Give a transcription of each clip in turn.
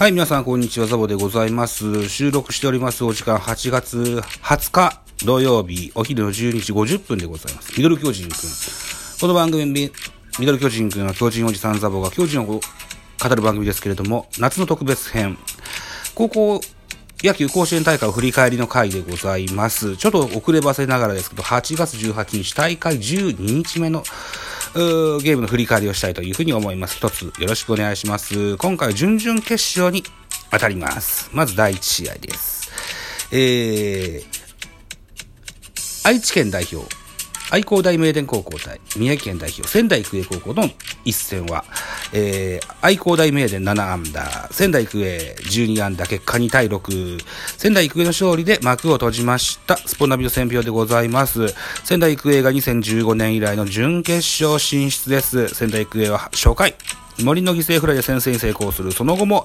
はい、皆さん、こんにちは。ザボでございます。収録しておりますお時間、8月20日土曜日、お昼の12時50分でございます。ミドル巨人くん。この番組、ミドル巨人くんは巨人おじさんザボが巨人を語る番組ですけれども、夏の特別編。高校野球甲子園大会を振り返りの回でございます。ちょっと遅ればせながらですけど、8月18日、大会12日目の、ーゲームの振り返りをしたいというふうに思います。一つよろしくお願いします。今回は準々決勝に当たります。まず第1試合です。えー、愛知県代表、愛工大名電高校対宮城県代表、仙台育英高校の一戦は、えー、愛工大名電7安打、仙台育英12安打、結果2対6、仙台育英の勝利で幕を閉じました、スポナビの選評でございます。仙台育英が2015年以来の準決勝進出です。仙台育英は初回、森の犠牲フライで先制に成功する。その後も、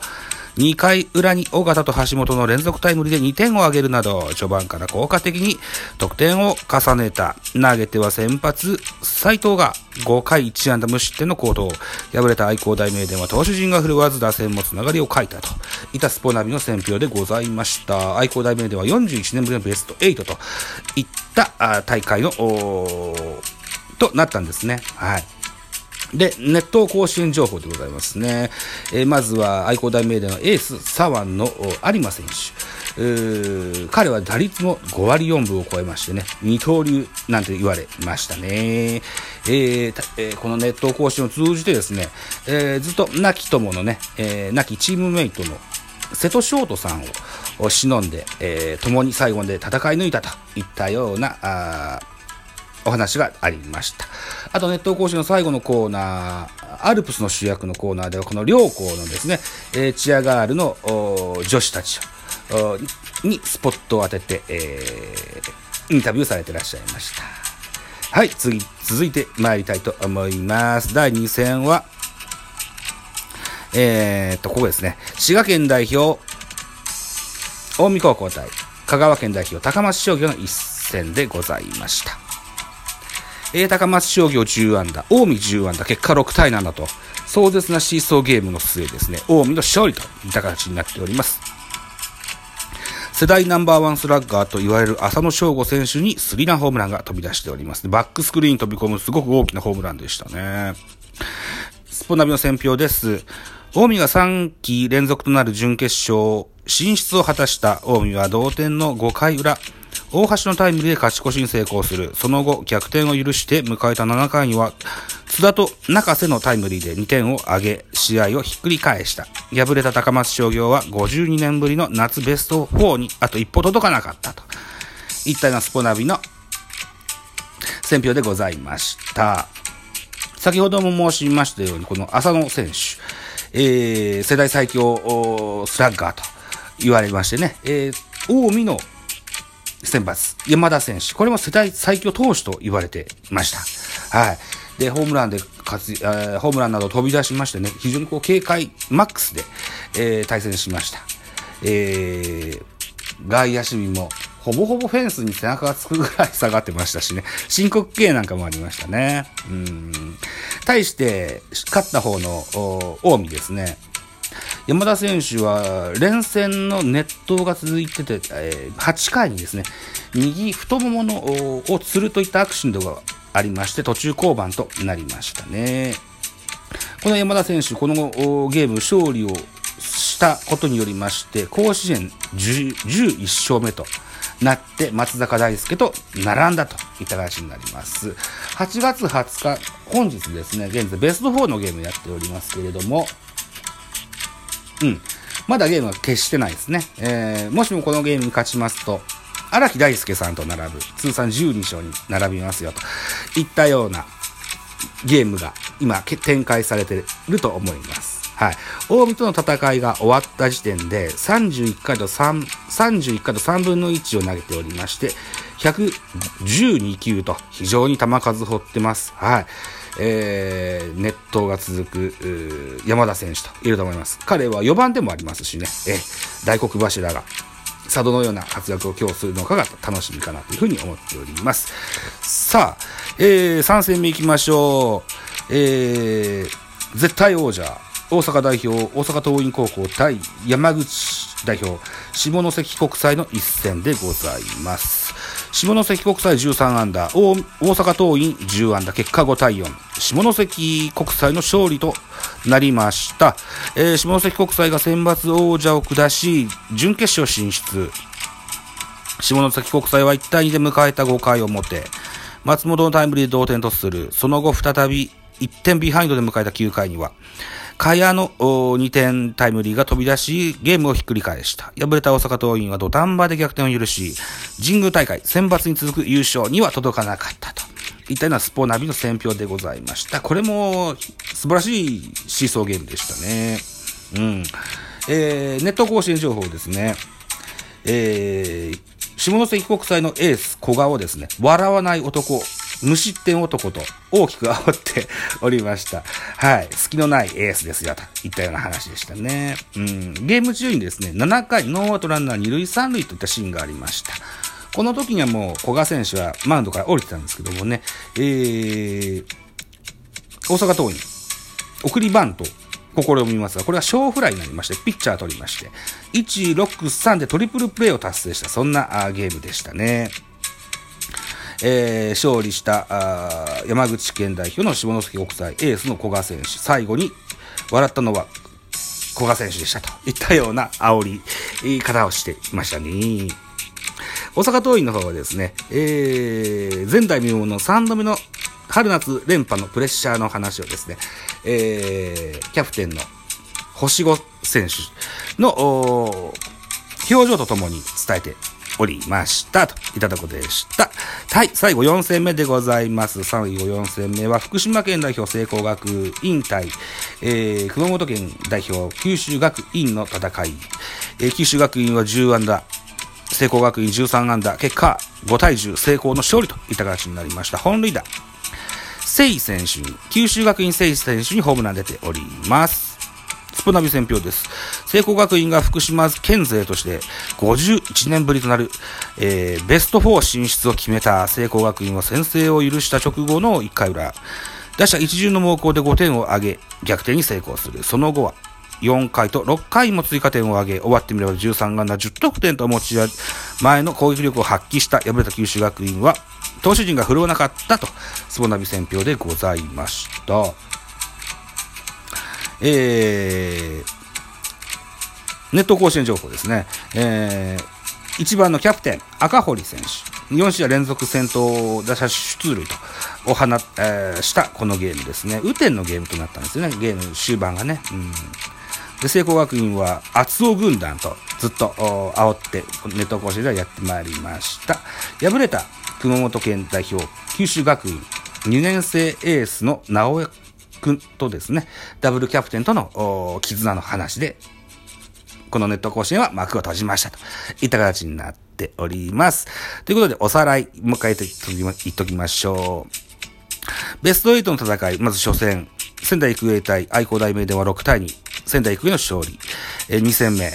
2回裏に尾形と橋本の連続タイムリーで2点を挙げるなど、序盤から効果的に得点を重ねた。投げては先発、斉藤が5回1安打無失点の好投。敗れた愛工大名電は投手陣が振るわず打線もつながりを欠いたと。いたスポナビの選評でございました。愛工大名電は41年ぶりのベスト8といった大会の、となったんですね。はい。で、ネット甲子園情報でございますね。えーまずは愛工大名電のエース、左腕の有馬選手。彼は打率も5割4分を超えましてね、二刀流なんて言われましたね。えーえーこのネット甲子園を通じてですね、えーずっと亡き友のね、えー亡きチームメイトの瀬戸翔人さんを忍んで、えー共に最後まで戦い抜いたといったような、あお話がありました。あと、ネット講師の最後のコーナー、アルプスの主役のコーナーでは、この両校のですね、えーチアガールの女子たちをにスポットを当てて、えーインタビューされてらっしゃいました。はい、次、続いて参りたいと思います。第2戦は、えーっと、ここですね。滋賀県代表、近江高校対香川県代表高松商業の一戦でございました。えー高松商業10安打、近江10安打、結果6対7と、壮絶なシーソーゲームの末ですね、近江の勝利といった形になっております。世代ナンバーワンスラッガーと言われる浅野翔吾選手にスリランホームランが飛び出しております。バックスクリーン飛び込むすごく大きなホームランでしたね。スポナビの選評です。近江が3期連続となる準決勝進出を果たした近江は同点の5回裏、大橋のタイムリーで勝ち越しに成功する。その後、逆転を許して迎えた7回には、津田と中瀬のタイムリーで2点を挙げ、試合をひっくり返した。敗れた高松商業は52年ぶりの夏ベスト4にあと一歩届かなかったと。いったようなスポナビの選評でございました。先ほども申しましたように、この浅野選手、えー、世代最強スラッガーと言われましてね、えー、近江の先発、山田選手、これも世代最強投手と言われていました。はい。で、ホームランで活、えーホームランなど飛び出しましてね、非常にこう警戒マックスで、えー対戦しました。えー、外野守備も、ほぼほぼフェンスに背中がつくぐらい下がってましたしね、申告敬なんかもありましたね。うん。対して、勝った方のお近江ですね、山田選手は連戦の熱投が続いてて、え8回にですね右太もものをつるといったアクシデントがありまして途中降板となりましたね。この山田選手このゲーム勝利をしたことによりまして甲子園11勝目となって松坂大輔と並んだといった形になります。8月20日本日ですね現在ベスト4のゲームやっておりますけれどもうん。まだゲームは決してないですね。えー、もしもこのゲームに勝ちますと、荒木大輔さんと並ぶ、通算12勝に並びますよ、といったようなゲームが今展開されてると思います。はい。近江との戦いが終わった時点で、31回と3、31回と3分の1を投げておりまして、112球と非常に球数掘ってます。はい。えー、熱投が続く山田選手といると思います。彼は4番でもありますしね、えー大黒柱が佐渡のような活躍を今日するのかが楽しみかなというふうに思っております。さあ、えー、3戦目いきましょう。えー、絶対王者、大阪代表、大阪桐蔭高校対山口代表、下関国際の一戦でございます。下関国際13安打、大阪桐蔭10安打、結果5対4。下関国際の勝利となりました。えー、下関国際が選抜王者を下し、準決勝進出。下関国際は1対2で迎えた5回表。松本のタイムリーで同点とする。その後再び1点ビハインドで迎えた9回には、茅の2点タイムリーが飛び出し、ゲームをひっくり返した。敗れた大阪桐蔭は土壇場で逆転を許し、神宮大会選抜に続く優勝には届かなかったと。いったようなスポナビの選評でございました。これも素晴らしいシーソーゲームでしたね。うん。えー、ネット甲子園情報ですね。えー、下関国際のエース、古賀をですね、笑わない男、無失点男と大きく煽っておりました。はい。隙のないエースですよ、といったような話でしたね。うん。ゲーム中にですね、7回ノーアウトランナー2塁3塁といったシーンがありました。この時にはもう古賀選手はマウンドから降りてたんですけどもね、えー、大阪桐蔭、送りバント、試みますが、これは小フライになりまして、ピッチャー取りまして、1、6、3でトリプルプレーを達成した、そんなゲームでしたね。えー、勝利したあ山口県代表の下関国際エースの古賀選手、最後に笑ったのは古賀選手でしたといったような煽り言い方をしていましたね。大阪桐蔭の方はですね、えー、前代未聞の3度目の春夏連覇のプレッシャーの話をですね、えー、キャプテンの星5選手の表情とともに伝えておりました。といったとこでした。はい、最後4戦目でございます。最後4戦目は福島県代表聖光学院対、えー、熊本県代表九州学院の戦い。えー、九州学院は10安打、聖光学院13安打、結果5対10、成功の勝利といった形になりました。本塁打。聖選手に、九州学院聖選手にホームラン出ております。ポナビ選評です。聖光学院が福島県勢として51年ぶりとなる、えー、ベスト4進出を決めた聖光学院は先制を許した直後の1回裏、打者一巡の猛攻で5点を挙げ、逆転に成功する。その後は、4回と6回も追加点を挙げ、終わってみれば13安打10得点と持ち前の攻撃力を発揮した敗れた九州学院は、投手陣が振るわなかったと、スポナビ選評でございました。えー、ネット甲子園情報ですね。えー、1番のキャプテン、赤堀選手。4試合連続先頭打者出塁とお放、えー、したこのゲームですね。雨天のゲームとなったんですよね。ゲーム終盤がね。うんで、聖光学院は厚尾軍団とずっと煽ってネット甲子園ではやってまいりました。敗れた熊本県代表、九州学院2年生エースの直君とですね、ダブルキャプテンとの絆の話で、このネット甲子園は幕を閉じましたといった形になっております。ということで、おさらい、もう一回言っときましょう。ベスト8の戦い、まず初戦、仙台育英対愛工大名電は6対2、仙台育英の勝利。え2戦目、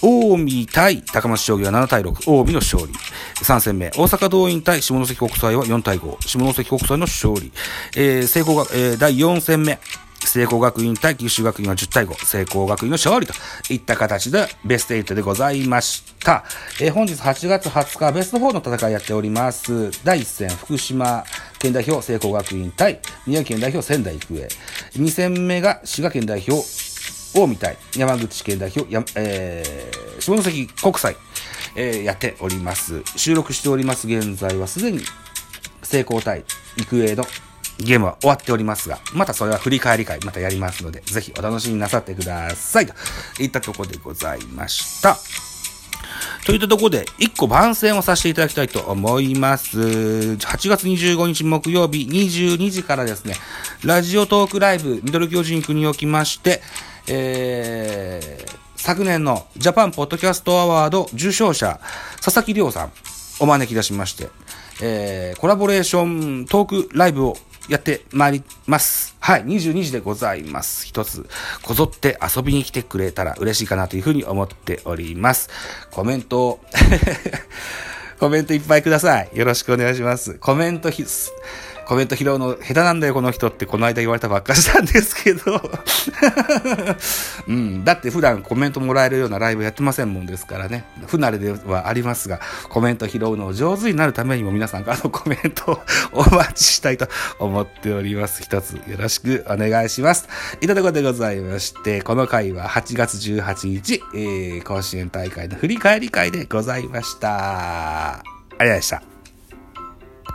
近江対高松商業は7対6、近江の勝利。3戦目、大阪桐蔭対下関国際は4対5、下関国際の勝利。えー、聖光が、えー、第4戦目、聖光学院対九州学院は10対5、聖光学院の勝利といった形でベスト8でございました。えー、本日8月20日、ベスト4の戦いやっております。第1戦、福島県代表聖光学院対宮城県代表仙台育英。2戦目が滋賀県代表近江対山口県代表、えー、下関国際、えー、やっております。収録しております現在はすでに成功対育英のゲームは終わっておりますが、またそれは振り返り会またやりますので、ぜひお楽しみなさってください。といったとこでございました。といったところで、一個番宣をさせていただきたいと思います。8月25日木曜日22時からですね、ラジオトークライブ、ミドル巨人区におきまして、えー、昨年のジャパンポッドキャストアワード受賞者、佐々木亮さん、お招き出しまして、えー、コラボレーショントークライブをやってまいります。はい、22時でございます。一つ、こぞって遊びに来てくれたら嬉しいかなというふうに思っております。コメントを コメントいっぱいください。よろしくお願いします。コメント必須。コメント拾うの下手なんだよ、この人ってこの間言われたばっかしたんですけど。うん。だって普段コメントもらえるようなライブやってませんもんですからね。不慣れではありますが、コメント拾うのを上手になるためにも皆さんからのコメントをお待ちしたいと思っております。一つよろしくお願いします。いたところでございまして、この回は8月18日、えー、甲子園大会の振り返り会でございました。ありがとうございました。